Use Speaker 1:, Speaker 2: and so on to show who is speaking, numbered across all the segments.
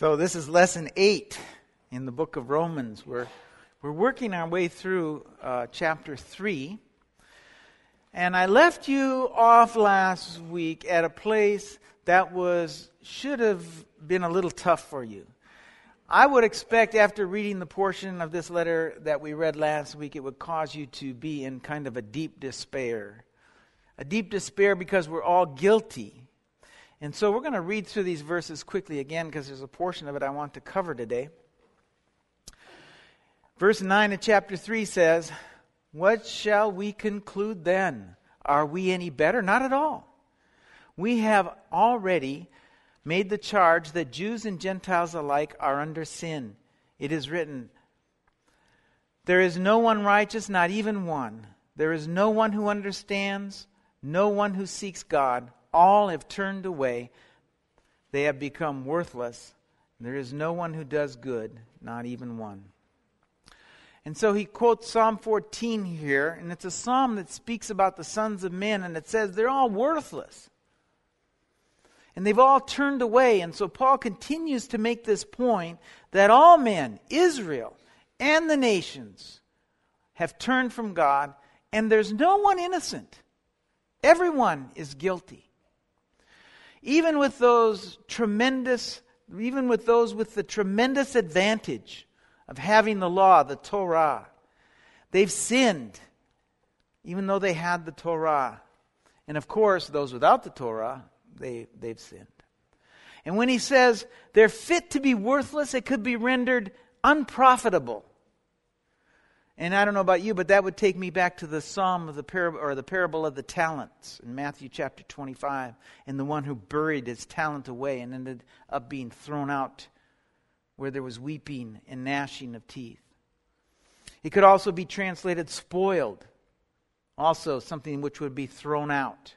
Speaker 1: So, this is lesson eight in the book of Romans. We're, we're working our way through uh, chapter three. And I left you off last week at a place that was should have been a little tough for you. I would expect after reading the portion of this letter that we read last week, it would cause you to be in kind of a deep despair. A deep despair because we're all guilty and so we're going to read through these verses quickly again because there's a portion of it I want to cover today. Verse 9 of chapter 3 says, What shall we conclude then? Are we any better? Not at all. We have already made the charge that Jews and Gentiles alike are under sin. It is written, There is no one righteous, not even one. There is no one who understands, no one who seeks God. All have turned away. They have become worthless. There is no one who does good, not even one. And so he quotes Psalm 14 here, and it's a psalm that speaks about the sons of men, and it says they're all worthless. And they've all turned away. And so Paul continues to make this point that all men, Israel, and the nations have turned from God, and there's no one innocent. Everyone is guilty. Even with those tremendous, even with those with the tremendous advantage of having the law, the Torah, they've sinned, even though they had the Torah. And of course, those without the Torah, they, they've sinned. And when he says they're fit to be worthless, it could be rendered unprofitable. And I don't know about you, but that would take me back to the psalm of the parable or the parable of the talents in Matthew chapter 25, and the one who buried his talent away and ended up being thrown out where there was weeping and gnashing of teeth. It could also be translated spoiled, also something which would be thrown out.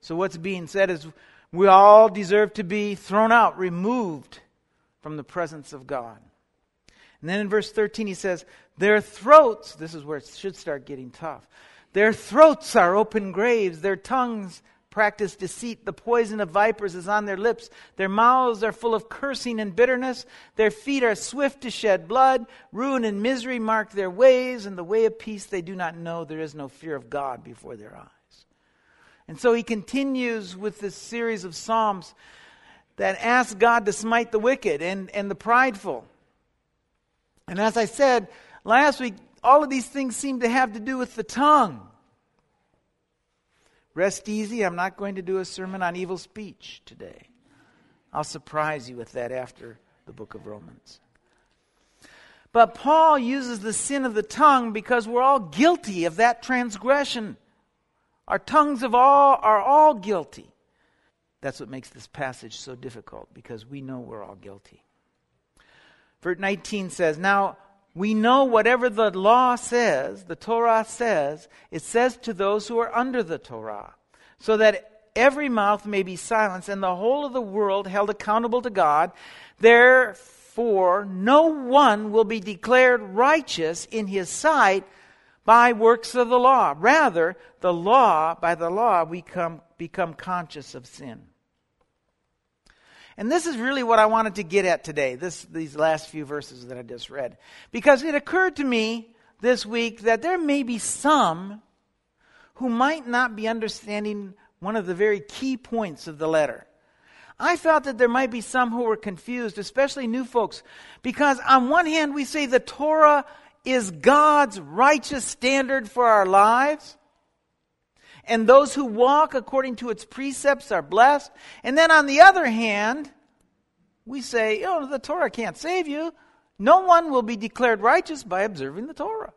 Speaker 1: So what's being said is we all deserve to be thrown out, removed from the presence of God. And then in verse 13 he says, Their throats, this is where it should start getting tough. Their throats are open graves, their tongues practice deceit. The poison of vipers is on their lips. Their mouths are full of cursing and bitterness. Their feet are swift to shed blood. Ruin and misery mark their ways, and the way of peace they do not know. There is no fear of God before their eyes. And so he continues with this series of Psalms that ask God to smite the wicked and, and the prideful. And as I said last week, all of these things seem to have to do with the tongue. Rest easy, I'm not going to do a sermon on evil speech today. I'll surprise you with that after the book of Romans. But Paul uses the sin of the tongue because we're all guilty of that transgression. Our tongues of all are all guilty. That's what makes this passage so difficult because we know we're all guilty. Verse 19 says, Now we know whatever the law says, the Torah says, it says to those who are under the Torah, so that every mouth may be silenced and the whole of the world held accountable to God. Therefore, no one will be declared righteous in his sight by works of the law. Rather, the law, by the law, we come, become conscious of sin. And this is really what I wanted to get at today, this, these last few verses that I just read. Because it occurred to me this week that there may be some who might not be understanding one of the very key points of the letter. I felt that there might be some who were confused, especially new folks, because on one hand we say the Torah is God's righteous standard for our lives and those who walk according to its precepts are blessed. And then on the other hand, we say, oh, the Torah can't save you. No one will be declared righteous by observing the Torah.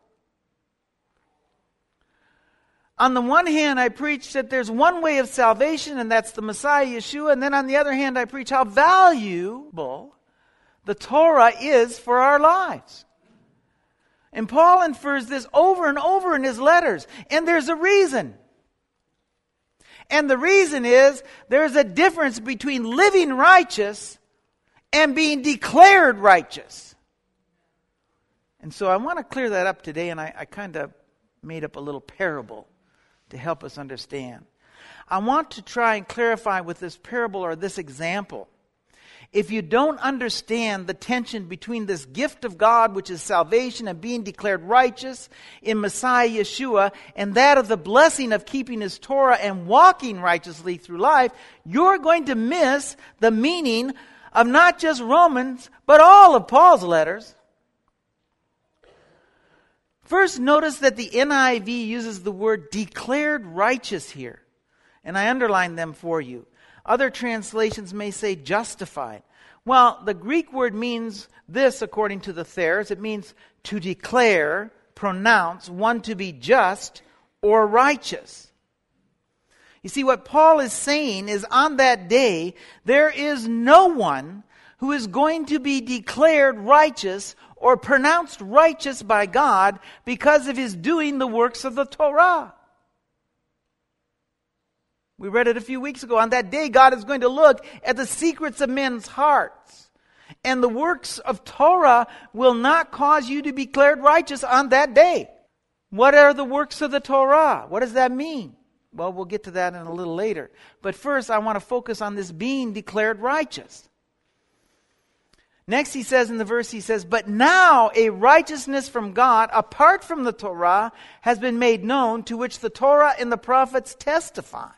Speaker 1: On the one hand, I preach that there's one way of salvation, and that's the Messiah Yeshua. And then on the other hand, I preach how valuable the Torah is for our lives. And Paul infers this over and over in his letters. And there's a reason. And the reason is there's a difference between living righteous and being declared righteous. And so I want to clear that up today, and I, I kind of made up a little parable to help us understand. I want to try and clarify with this parable or this example if you don't understand the tension between this gift of God, which is salvation and being declared righteous in Messiah Yeshua, and that of the blessing of keeping His Torah and walking righteously through life, you're going to miss the meaning of not just Romans, but all of Paul's letters. First, notice that the NIV uses the word declared righteous here, and I underline them for you. Other translations may say justified. Well, the Greek word means this according to the Thayer's. It means to declare, pronounce, one to be just or righteous. You see, what Paul is saying is on that day, there is no one who is going to be declared righteous or pronounced righteous by God because of his doing the works of the Torah. We read it a few weeks ago. On that day, God is going to look at the secrets of men's hearts. And the works of Torah will not cause you to be declared righteous on that day. What are the works of the Torah? What does that mean? Well, we'll get to that in a little later. But first, I want to focus on this being declared righteous. Next, he says in the verse, he says, But now a righteousness from God, apart from the Torah, has been made known, to which the Torah and the prophets testify.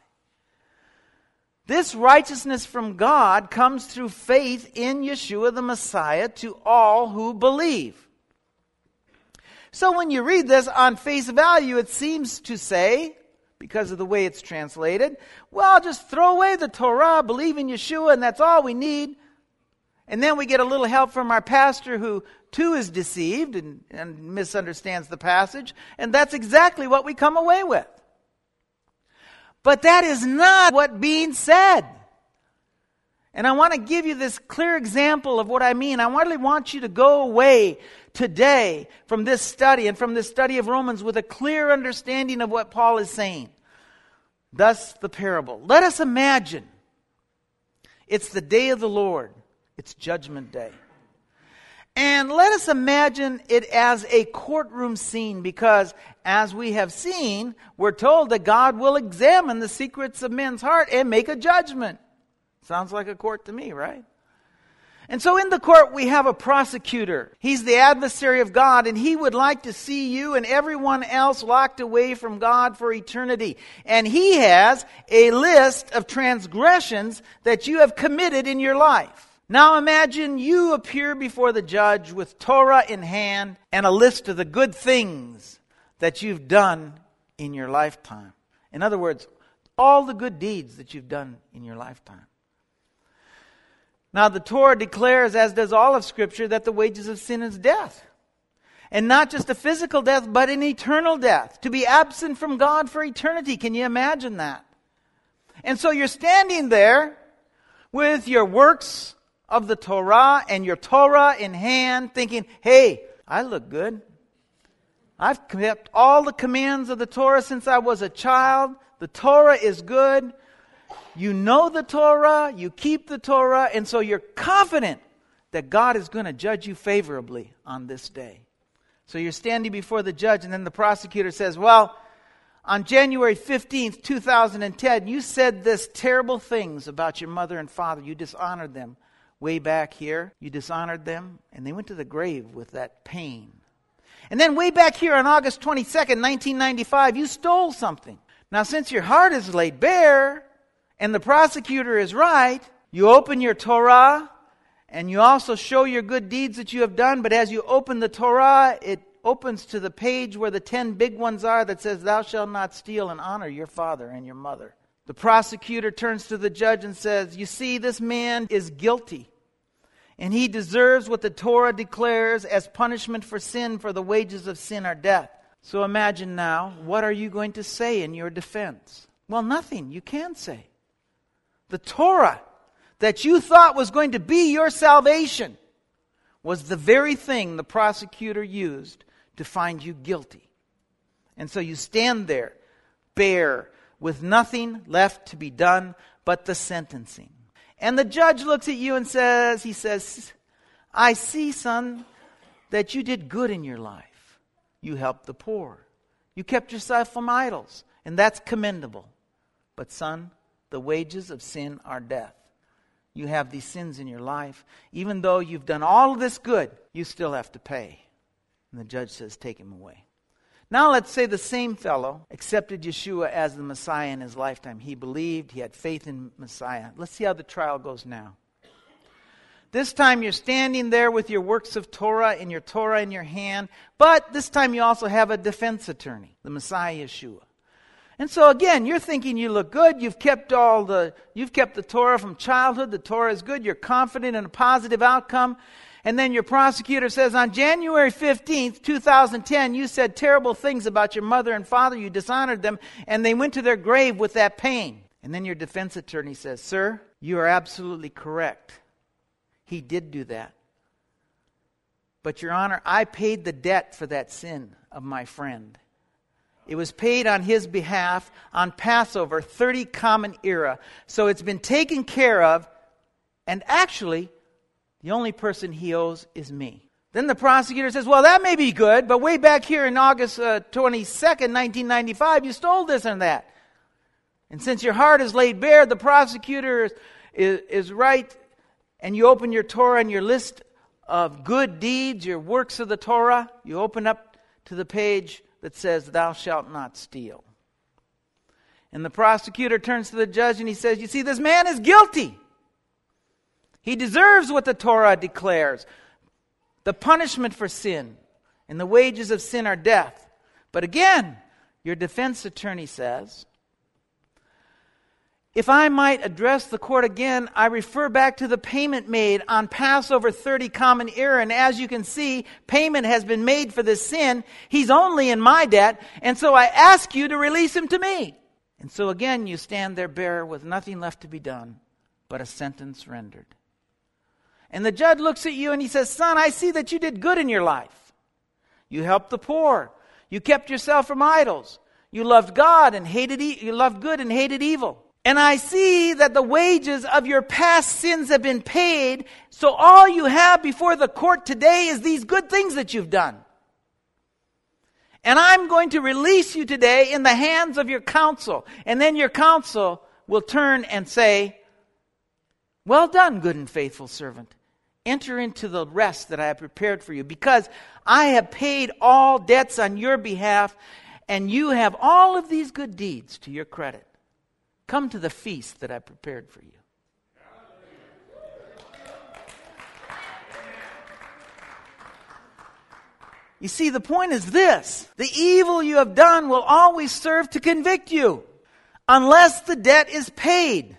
Speaker 1: This righteousness from God comes through faith in Yeshua the Messiah to all who believe. So when you read this on face value, it seems to say, because of the way it's translated, well, just throw away the Torah, believe in Yeshua, and that's all we need. And then we get a little help from our pastor who too is deceived and, and misunderstands the passage, and that's exactly what we come away with. But that is not what being said. And I want to give you this clear example of what I mean. I really want you to go away today from this study and from this study of Romans with a clear understanding of what Paul is saying. Thus, the parable. Let us imagine it's the day of the Lord, it's Judgment Day. And let us imagine it as a courtroom scene because, as we have seen, we're told that God will examine the secrets of men's heart and make a judgment. Sounds like a court to me, right? And so in the court, we have a prosecutor. He's the adversary of God, and he would like to see you and everyone else locked away from God for eternity. And he has a list of transgressions that you have committed in your life. Now imagine you appear before the judge with Torah in hand and a list of the good things that you've done in your lifetime. In other words, all the good deeds that you've done in your lifetime. Now, the Torah declares, as does all of Scripture, that the wages of sin is death. And not just a physical death, but an eternal death. To be absent from God for eternity. Can you imagine that? And so you're standing there with your works of the Torah and your Torah in hand, thinking, hey, I look good. I've kept all the commands of the Torah since I was a child. The Torah is good. You know the Torah, you keep the Torah, and so you're confident that God is going to judge you favorably on this day. So you're standing before the judge, and then the prosecutor says, Well, on January 15th, 2010, you said this terrible things about your mother and father. You dishonored them way back here. You dishonored them, and they went to the grave with that pain. And then, way back here on August 22nd, 1995, you stole something. Now, since your heart is laid bare, and the prosecutor is right, you open your Torah, and you also show your good deeds that you have done, but as you open the Torah, it opens to the page where the ten big ones are that says, Thou shalt not steal and honor your father and your mother. The prosecutor turns to the judge and says, You see, this man is guilty and he deserves what the Torah declares as punishment for sin, for the wages of sin are death. So imagine now, what are you going to say in your defense? Well, nothing. You can say. The Torah that you thought was going to be your salvation was the very thing the prosecutor used to find you guilty. And so you stand there, bare, with nothing left to be done but the sentencing. And the judge looks at you and says, He says, I see, son, that you did good in your life. You helped the poor. You kept yourself from idols, and that's commendable. But, son, the wages of sin are death. you have these sins in your life. Even though you've done all of this good, you still have to pay. And the judge says, Take him away. Now, let's say the same fellow accepted Yeshua as the Messiah in his lifetime. He believed, he had faith in Messiah. Let's see how the trial goes now. This time you're standing there with your works of Torah and your Torah in your hand, but this time you also have a defense attorney, the Messiah Yeshua. And so again, you're thinking you look good. You've kept all the, you've kept the Torah from childhood. The Torah is good. You're confident in a positive outcome. And then your prosecutor says, on January 15th, 2010, you said terrible things about your mother and father. You dishonored them, and they went to their grave with that pain. And then your defense attorney says, Sir, you are absolutely correct. He did do that. But, Your Honor, I paid the debt for that sin of my friend. It was paid on his behalf on Passover, 30 common era. So it's been taken care of, and actually, the only person he owes is me. Then the prosecutor says, Well, that may be good, but way back here in August uh, 22nd, 1995, you stole this and that. And since your heart is laid bare, the prosecutor is, is, is right, and you open your Torah and your list of good deeds, your works of the Torah, you open up to the page that says, Thou shalt not steal. And the prosecutor turns to the judge and he says, You see, this man is guilty. He deserves what the Torah declares the punishment for sin. And the wages of sin are death. But again, your defense attorney says, if I might address the court again, I refer back to the payment made on Passover 30 common era. And as you can see, payment has been made for this sin. He's only in my debt. And so I ask you to release him to me. And so again, you stand there bare with nothing left to be done but a sentence rendered. And the judge looks at you and he says, Son, I see that you did good in your life. You helped the poor. You kept yourself from idols. You loved God and hated e- you loved good and hated evil. And I see that the wages of your past sins have been paid, so all you have before the court today is these good things that you've done. And I'm going to release you today in the hands of your counsel. And then your counsel will turn and say, Well done, good and faithful servant. Enter into the rest that I have prepared for you, because I have paid all debts on your behalf, and you have all of these good deeds to your credit. Come to the feast that I prepared for you. You see, the point is this the evil you have done will always serve to convict you unless the debt is paid.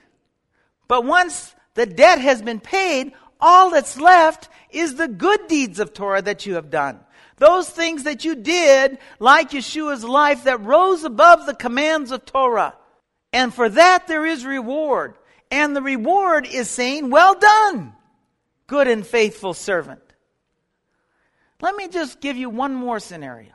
Speaker 1: But once the debt has been paid, all that's left is the good deeds of Torah that you have done. Those things that you did, like Yeshua's life, that rose above the commands of Torah. And for that there is reward. And the reward is saying, Well done, good and faithful servant. Let me just give you one more scenario.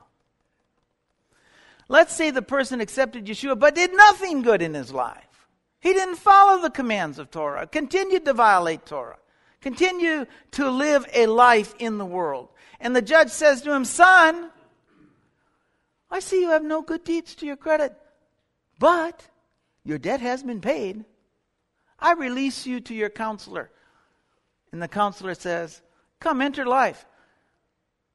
Speaker 1: Let's say the person accepted Yeshua but did nothing good in his life. He didn't follow the commands of Torah, continued to violate Torah. Continue to live a life in the world. And the judge says to him, Son, I see you have no good deeds to your credit, but your debt has been paid. I release you to your counselor. And the counselor says, Come, enter life.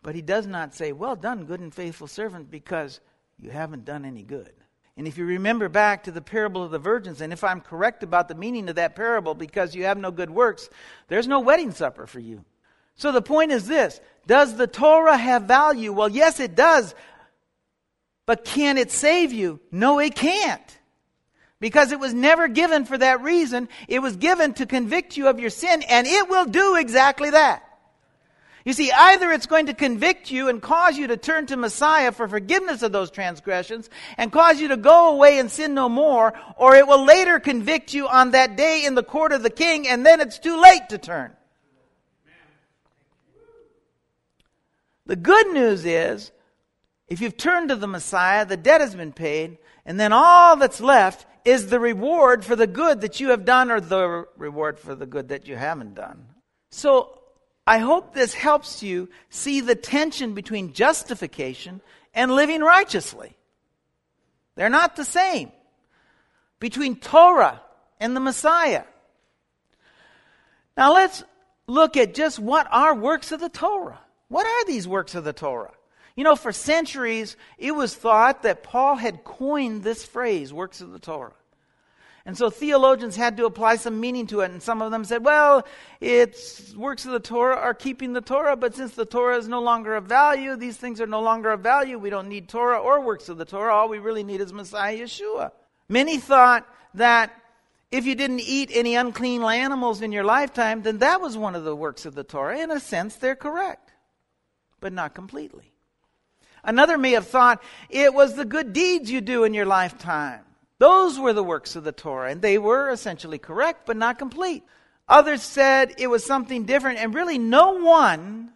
Speaker 1: But he does not say, Well done, good and faithful servant, because you haven't done any good. And if you remember back to the parable of the virgins, and if I'm correct about the meaning of that parable, because you have no good works, there's no wedding supper for you. So the point is this Does the Torah have value? Well, yes, it does. But can it save you? No, it can't. Because it was never given for that reason. It was given to convict you of your sin, and it will do exactly that. You see, either it's going to convict you and cause you to turn to Messiah for forgiveness of those transgressions and cause you to go away and sin no more, or it will later convict you on that day in the court of the king, and then it's too late to turn. The good news is, if you've turned to the Messiah, the debt has been paid, and then all that's left is the reward for the good that you have done or the reward for the good that you haven't done. So, I hope this helps you see the tension between justification and living righteously. They're not the same. Between Torah and the Messiah. Now let's look at just what are works of the Torah. What are these works of the Torah? You know, for centuries, it was thought that Paul had coined this phrase, works of the Torah. And so theologians had to apply some meaning to it. And some of them said, well, it's works of the Torah are keeping the Torah, but since the Torah is no longer of value, these things are no longer of value. We don't need Torah or works of the Torah. All we really need is Messiah Yeshua. Many thought that if you didn't eat any unclean animals in your lifetime, then that was one of the works of the Torah. In a sense, they're correct, but not completely. Another may have thought it was the good deeds you do in your lifetime. Those were the works of the Torah, and they were essentially correct, but not complete. Others said it was something different, and really no one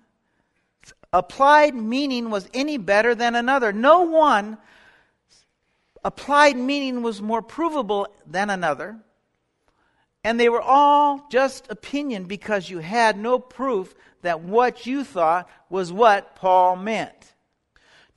Speaker 1: applied meaning was any better than another. No one applied meaning was more provable than another. And they were all just opinion because you had no proof that what you thought was what Paul meant.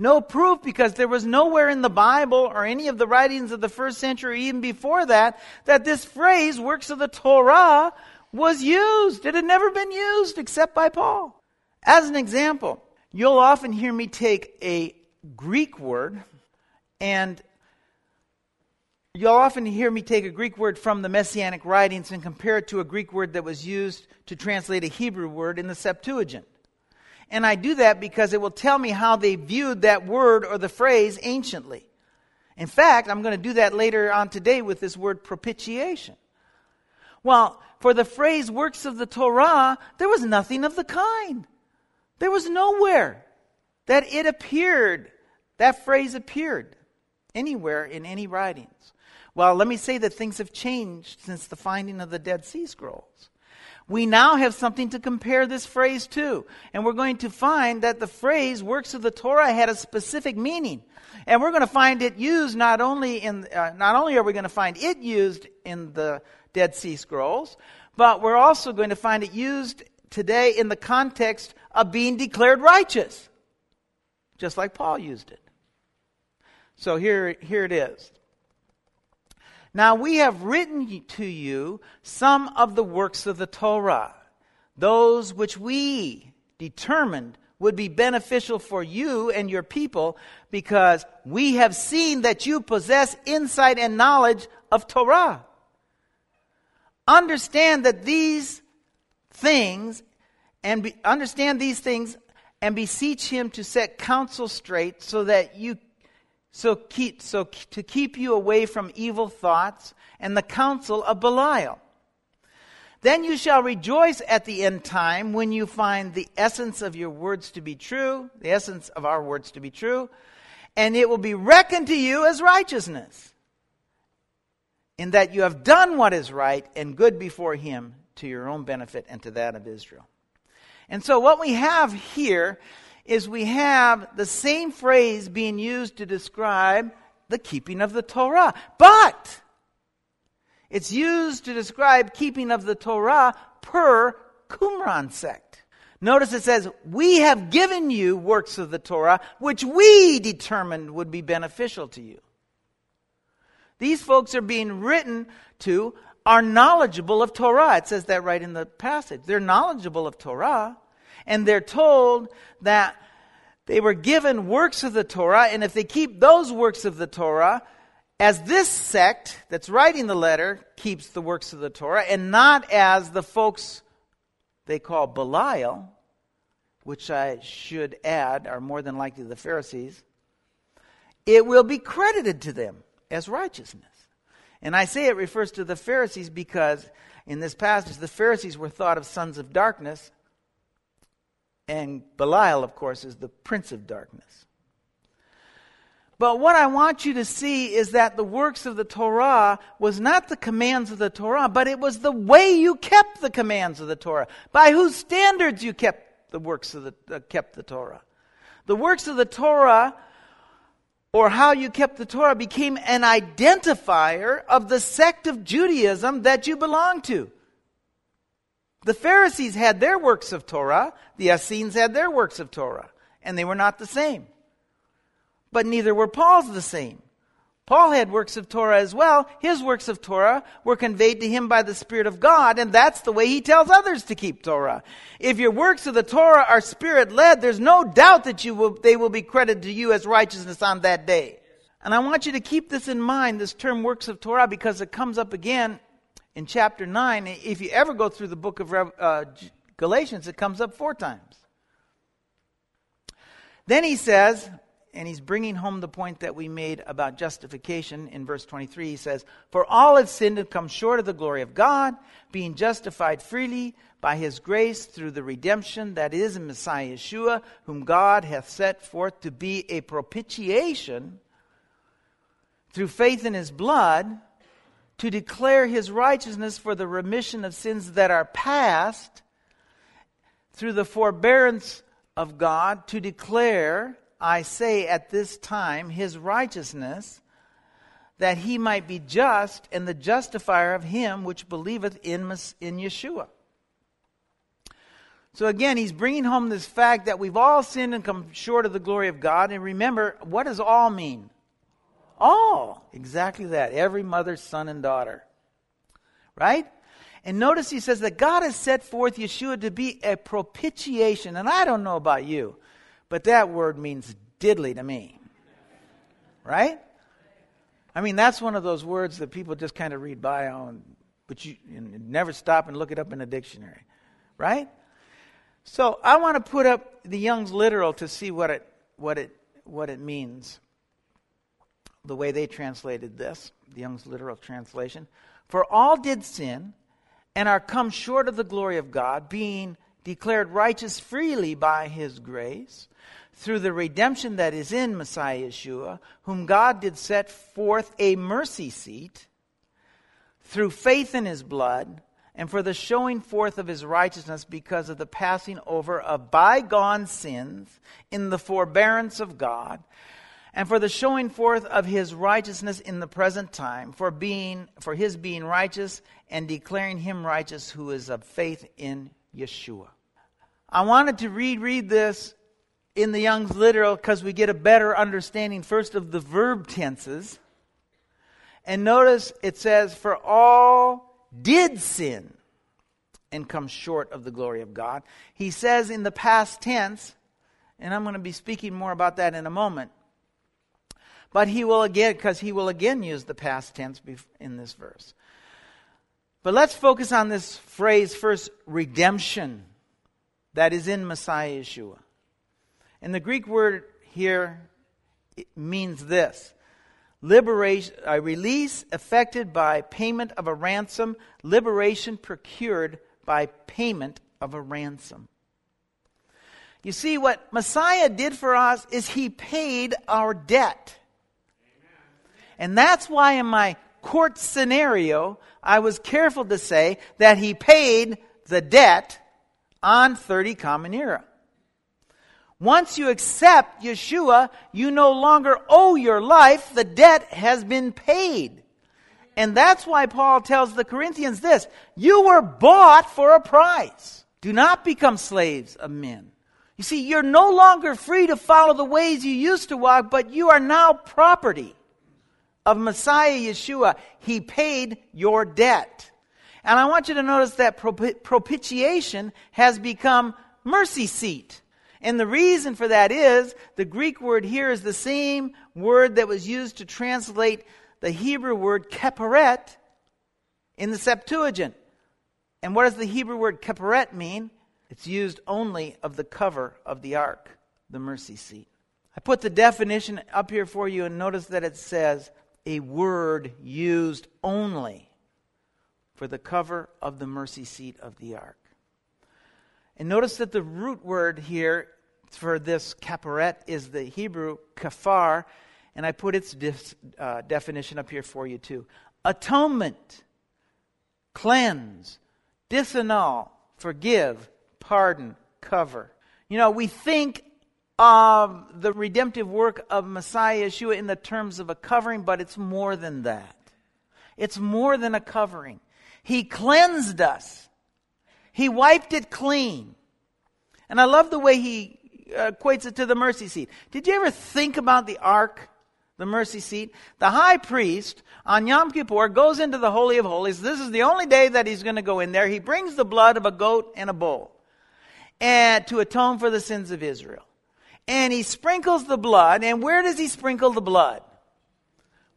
Speaker 1: No proof because there was nowhere in the Bible or any of the writings of the first century, even before that, that this phrase, works of the Torah, was used. It had never been used except by Paul. As an example, you'll often hear me take a Greek word and You'll often hear me take a Greek word from the Messianic writings and compare it to a Greek word that was used to translate a Hebrew word in the Septuagint. And I do that because it will tell me how they viewed that word or the phrase anciently. In fact, I'm going to do that later on today with this word propitiation. Well, for the phrase works of the Torah, there was nothing of the kind. There was nowhere that it appeared, that phrase appeared anywhere in any writings. Well, let me say that things have changed since the finding of the Dead Sea Scrolls we now have something to compare this phrase to. And we're going to find that the phrase works of the Torah had a specific meaning. And we're going to find it used not only in, uh, not only are we going to find it used in the Dead Sea Scrolls, but we're also going to find it used today in the context of being declared righteous. Just like Paul used it. So here, here it is. Now we have written to you some of the works of the Torah, those which we determined would be beneficial for you and your people, because we have seen that you possess insight and knowledge of Torah. Understand that these things and be, understand these things and beseech him to set counsel straight so that you so, keep, so to keep you away from evil thoughts and the counsel of Belial. Then you shall rejoice at the end time when you find the essence of your words to be true, the essence of our words to be true, and it will be reckoned to you as righteousness, in that you have done what is right and good before him to your own benefit and to that of Israel. And so, what we have here is we have the same phrase being used to describe the keeping of the Torah. But it's used to describe keeping of the Torah per Qumran sect. Notice it says, We have given you works of the Torah which we determined would be beneficial to you. These folks are being written to are knowledgeable of Torah. It says that right in the passage. They're knowledgeable of Torah and they're told that they were given works of the Torah, and if they keep those works of the Torah, as this sect that's writing the letter keeps the works of the Torah, and not as the folks they call Belial, which I should add are more than likely the Pharisees, it will be credited to them as righteousness. And I say it refers to the Pharisees because in this passage, the Pharisees were thought of sons of darkness, and Belial, of course, is the prince of darkness. But what I want you to see is that the works of the Torah was not the commands of the Torah, but it was the way you kept the commands of the Torah, by whose standards you kept the works of the uh, kept the Torah. The works of the Torah or how you kept the Torah became an identifier of the sect of Judaism that you belonged to. The Pharisees had their works of Torah, the Essenes had their works of Torah, and they were not the same. But neither were Paul's the same. Paul had works of Torah as well. His works of Torah were conveyed to him by the Spirit of God, and that's the way he tells others to keep Torah. If your works of the Torah are Spirit led, there's no doubt that you will, they will be credited to you as righteousness on that day. And I want you to keep this in mind, this term works of Torah, because it comes up again in chapter 9. If you ever go through the book of uh, Galatians, it comes up four times. Then he says, and he's bringing home the point that we made about justification in verse 23. He says, For all have sinned and come short of the glory of God, being justified freely by his grace through the redemption that is in Messiah Yeshua, whom God hath set forth to be a propitiation through faith in his blood, to declare his righteousness for the remission of sins that are past, through the forbearance of God, to declare I say at this time, his righteousness, that he might be just and the justifier of him which believeth in, in Yeshua. So again, he's bringing home this fact that we've all sinned and come short of the glory of God. And remember, what does all mean? All. Exactly that. Every mother, son, and daughter. Right? And notice he says that God has set forth Yeshua to be a propitiation. And I don't know about you, but that word means diddly to me. Right? I mean, that's one of those words that people just kind of read by on, but you never stop and look it up in a dictionary. Right? So I want to put up the Young's literal to see what it, what it, what it means. The way they translated this, the Young's literal translation. For all did sin and are come short of the glory of God, being declared righteous freely by his grace, through the redemption that is in Messiah Yeshua, whom God did set forth a mercy seat, through faith in his blood, and for the showing forth of his righteousness because of the passing over of bygone sins in the forbearance of God, and for the showing forth of his righteousness in the present time, for being for his being righteous and declaring him righteous who is of faith in Yeshua. I wanted to read read this in the Young's literal because we get a better understanding first of the verb tenses. And notice it says, For all did sin and come short of the glory of God. He says in the past tense, and I'm going to be speaking more about that in a moment. But he will again, because he will again use the past tense in this verse. But let's focus on this phrase first redemption that is in Messiah Yeshua. And the Greek word here means this liberation, a release effected by payment of a ransom, liberation procured by payment of a ransom. You see, what Messiah did for us is he paid our debt. And that's why in my court scenario, I was careful to say that he paid the debt on 30 Common Era. Once you accept Yeshua, you no longer owe your life. The debt has been paid. And that's why Paul tells the Corinthians this You were bought for a price. Do not become slaves of men. You see, you're no longer free to follow the ways you used to walk, but you are now property of Messiah Yeshua. He paid your debt. And I want you to notice that propitiation has become mercy seat. And the reason for that is the Greek word here is the same word that was used to translate the Hebrew word keperet in the Septuagint. And what does the Hebrew word keperet mean? It's used only of the cover of the ark, the mercy seat. I put the definition up here for you and notice that it says a word used only for the cover of the mercy seat of the ark. And notice that the root word here for this kaperet is the Hebrew kafar, and I put its dif- uh, definition up here for you too. Atonement, cleanse, disannul, forgive, pardon, cover. You know, we think of the redemptive work of Messiah Yeshua in the terms of a covering, but it's more than that. It's more than a covering. He cleansed us. He wiped it clean. And I love the way he uh, equates it to the mercy seat. Did you ever think about the ark, the mercy seat, the high priest on Yom Kippur goes into the Holy of Holies. This is the only day that he's going to go in there. He brings the blood of a goat and a bull and to atone for the sins of Israel. And he sprinkles the blood. And where does he sprinkle the blood?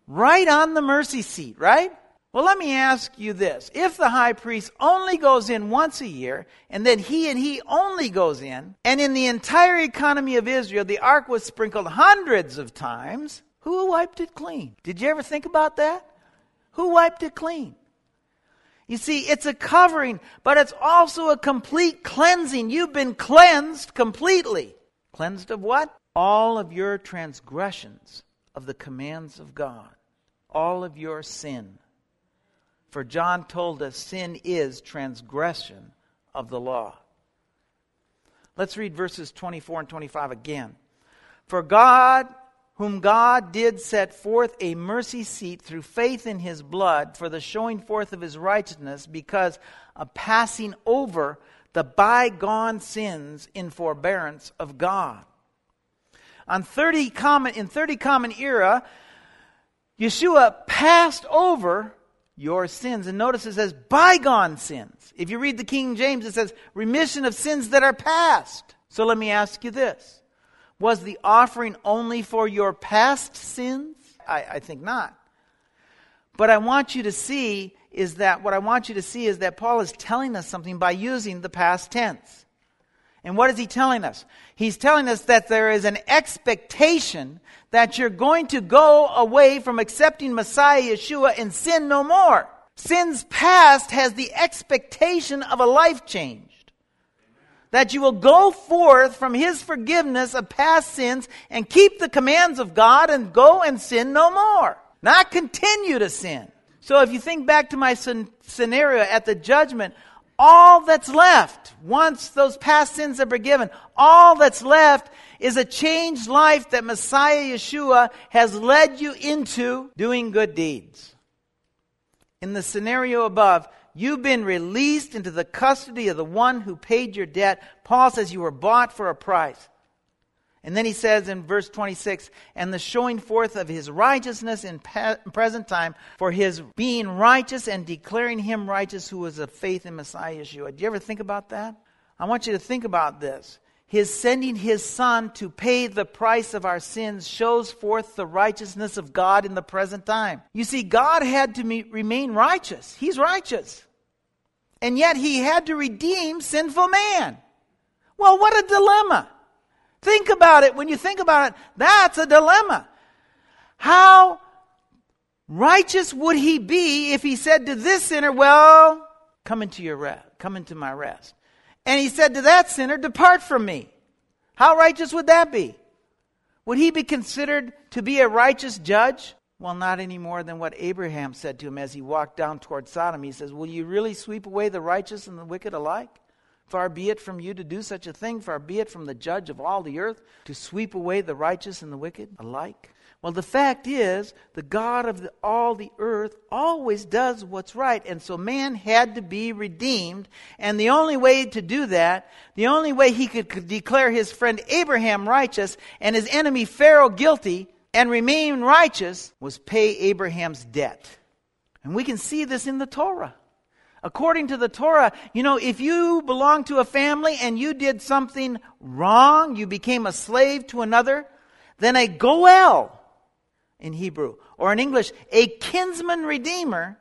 Speaker 1: Right on the mercy seat, right? Well, let me ask you this. If the high priest only goes in once a year, and then he and he only goes in, and in the entire economy of Israel, the ark was sprinkled hundreds of times, who wiped it clean? Did you ever think about that? Who wiped it clean? You see, it's a covering, but it's also a complete cleansing. You've been cleansed completely. Cleansed of what? All of your transgressions of the commands of God, all of your sin. For John told us sin is transgression of the law. Let's read verses 24 and 25 again. For God, whom God did set forth a mercy seat through faith in his blood for the showing forth of his righteousness, because a passing over the bygone sins in forbearance of God. On 30 common, in 30 common era, Yeshua passed over your sins. And notice it says bygone sins. If you read the King James, it says remission of sins that are past. So let me ask you this Was the offering only for your past sins? I, I think not. But I want you to see is that what I want you to see is that Paul is telling us something by using the past tense. And what is he telling us? He's telling us that there is an expectation that you're going to go away from accepting Messiah Yeshua and sin no more. Sin's past has the expectation of a life changed. That you will go forth from his forgiveness of past sins and keep the commands of God and go and sin no more. Not continue to sin. So if you think back to my scenario at the judgment, all that's left, once those past sins are forgiven, all that's left is a changed life that Messiah Yeshua has led you into doing good deeds. In the scenario above, you've been released into the custody of the one who paid your debt. Paul says you were bought for a price. And then he says in verse 26, and the showing forth of his righteousness in present time, for his being righteous and declaring him righteous who was of faith in Messiah Yeshua. Do you ever think about that? I want you to think about this. His sending his son to pay the price of our sins shows forth the righteousness of God in the present time. You see, God had to me- remain righteous. He's righteous. And yet he had to redeem sinful man. Well, what a dilemma. Think about it. When you think about it, that's a dilemma. How righteous would he be if he said to this sinner, Well, come into your rest, come into my rest. And he said to that sinner, Depart from me. How righteous would that be? Would he be considered to be a righteous judge? Well, not any more than what Abraham said to him as he walked down toward Sodom. He says, Will you really sweep away the righteous and the wicked alike? Far be it from you to do such a thing, far be it from the judge of all the earth to sweep away the righteous and the wicked alike. Well, the fact is, the God of the, all the earth always does what's right. And so man had to be redeemed. And the only way to do that, the only way he could, could declare his friend Abraham righteous and his enemy Pharaoh guilty and remain righteous was pay Abraham's debt. And we can see this in the Torah. According to the Torah, you know, if you belong to a family and you did something wrong, you became a slave to another, then a goel in Hebrew, or in English, a kinsman redeemer,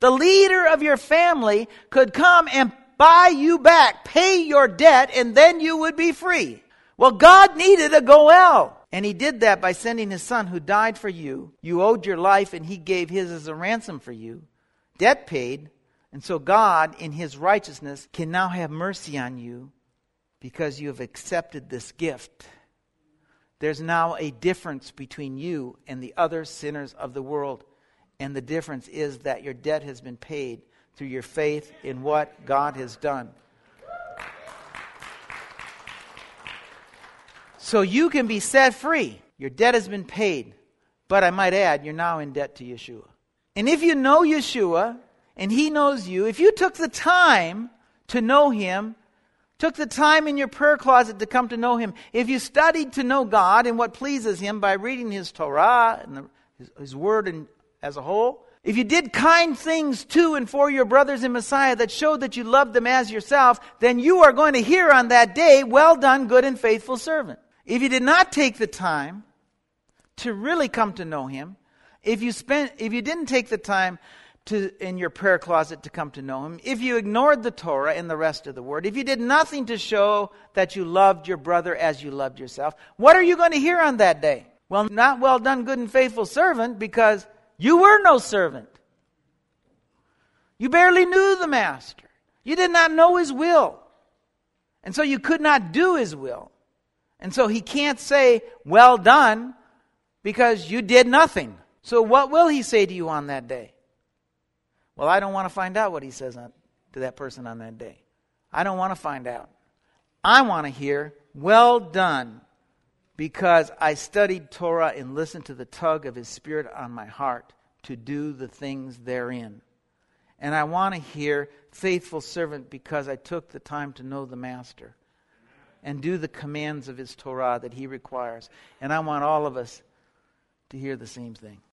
Speaker 1: the leader of your family could come and buy you back, pay your debt, and then you would be free. Well, God needed a goel. And he did that by sending his son who died for you. You owed your life and he gave his as a ransom for you. Debt paid, and so God, in His righteousness, can now have mercy on you because you have accepted this gift. There's now a difference between you and the other sinners of the world. And the difference is that your debt has been paid through your faith in what God has done. So you can be set free. Your debt has been paid. But I might add, you're now in debt to Yeshua. And if you know Yeshua, and He knows you, if you took the time to know Him, took the time in your prayer closet to come to know Him, if you studied to know God and what pleases Him by reading His Torah and the, his, his, Word in, as a whole, if you did kind things to and for your brothers in Messiah that showed that you loved them as yourself, then you are going to hear on that day, Well done, good and faithful servant. If you did not take the time to really come to know Him, if you spent, if you didn't take the time to, in your prayer closet to come to know Him, if you ignored the Torah and the rest of the Word, if you did nothing to show that you loved your brother as you loved yourself, what are you going to hear on that day? Well, not well done, good and faithful servant, because you were no servant. You barely knew the Master. You did not know His will. And so you could not do His will. And so He can't say, well done, because you did nothing. So what will He say to you on that day? Well, I don't want to find out what he says on, to that person on that day. I don't want to find out. I want to hear, well done, because I studied Torah and listened to the tug of his spirit on my heart to do the things therein. And I want to hear, faithful servant, because I took the time to know the Master and do the commands of his Torah that he requires. And I want all of us to hear the same thing.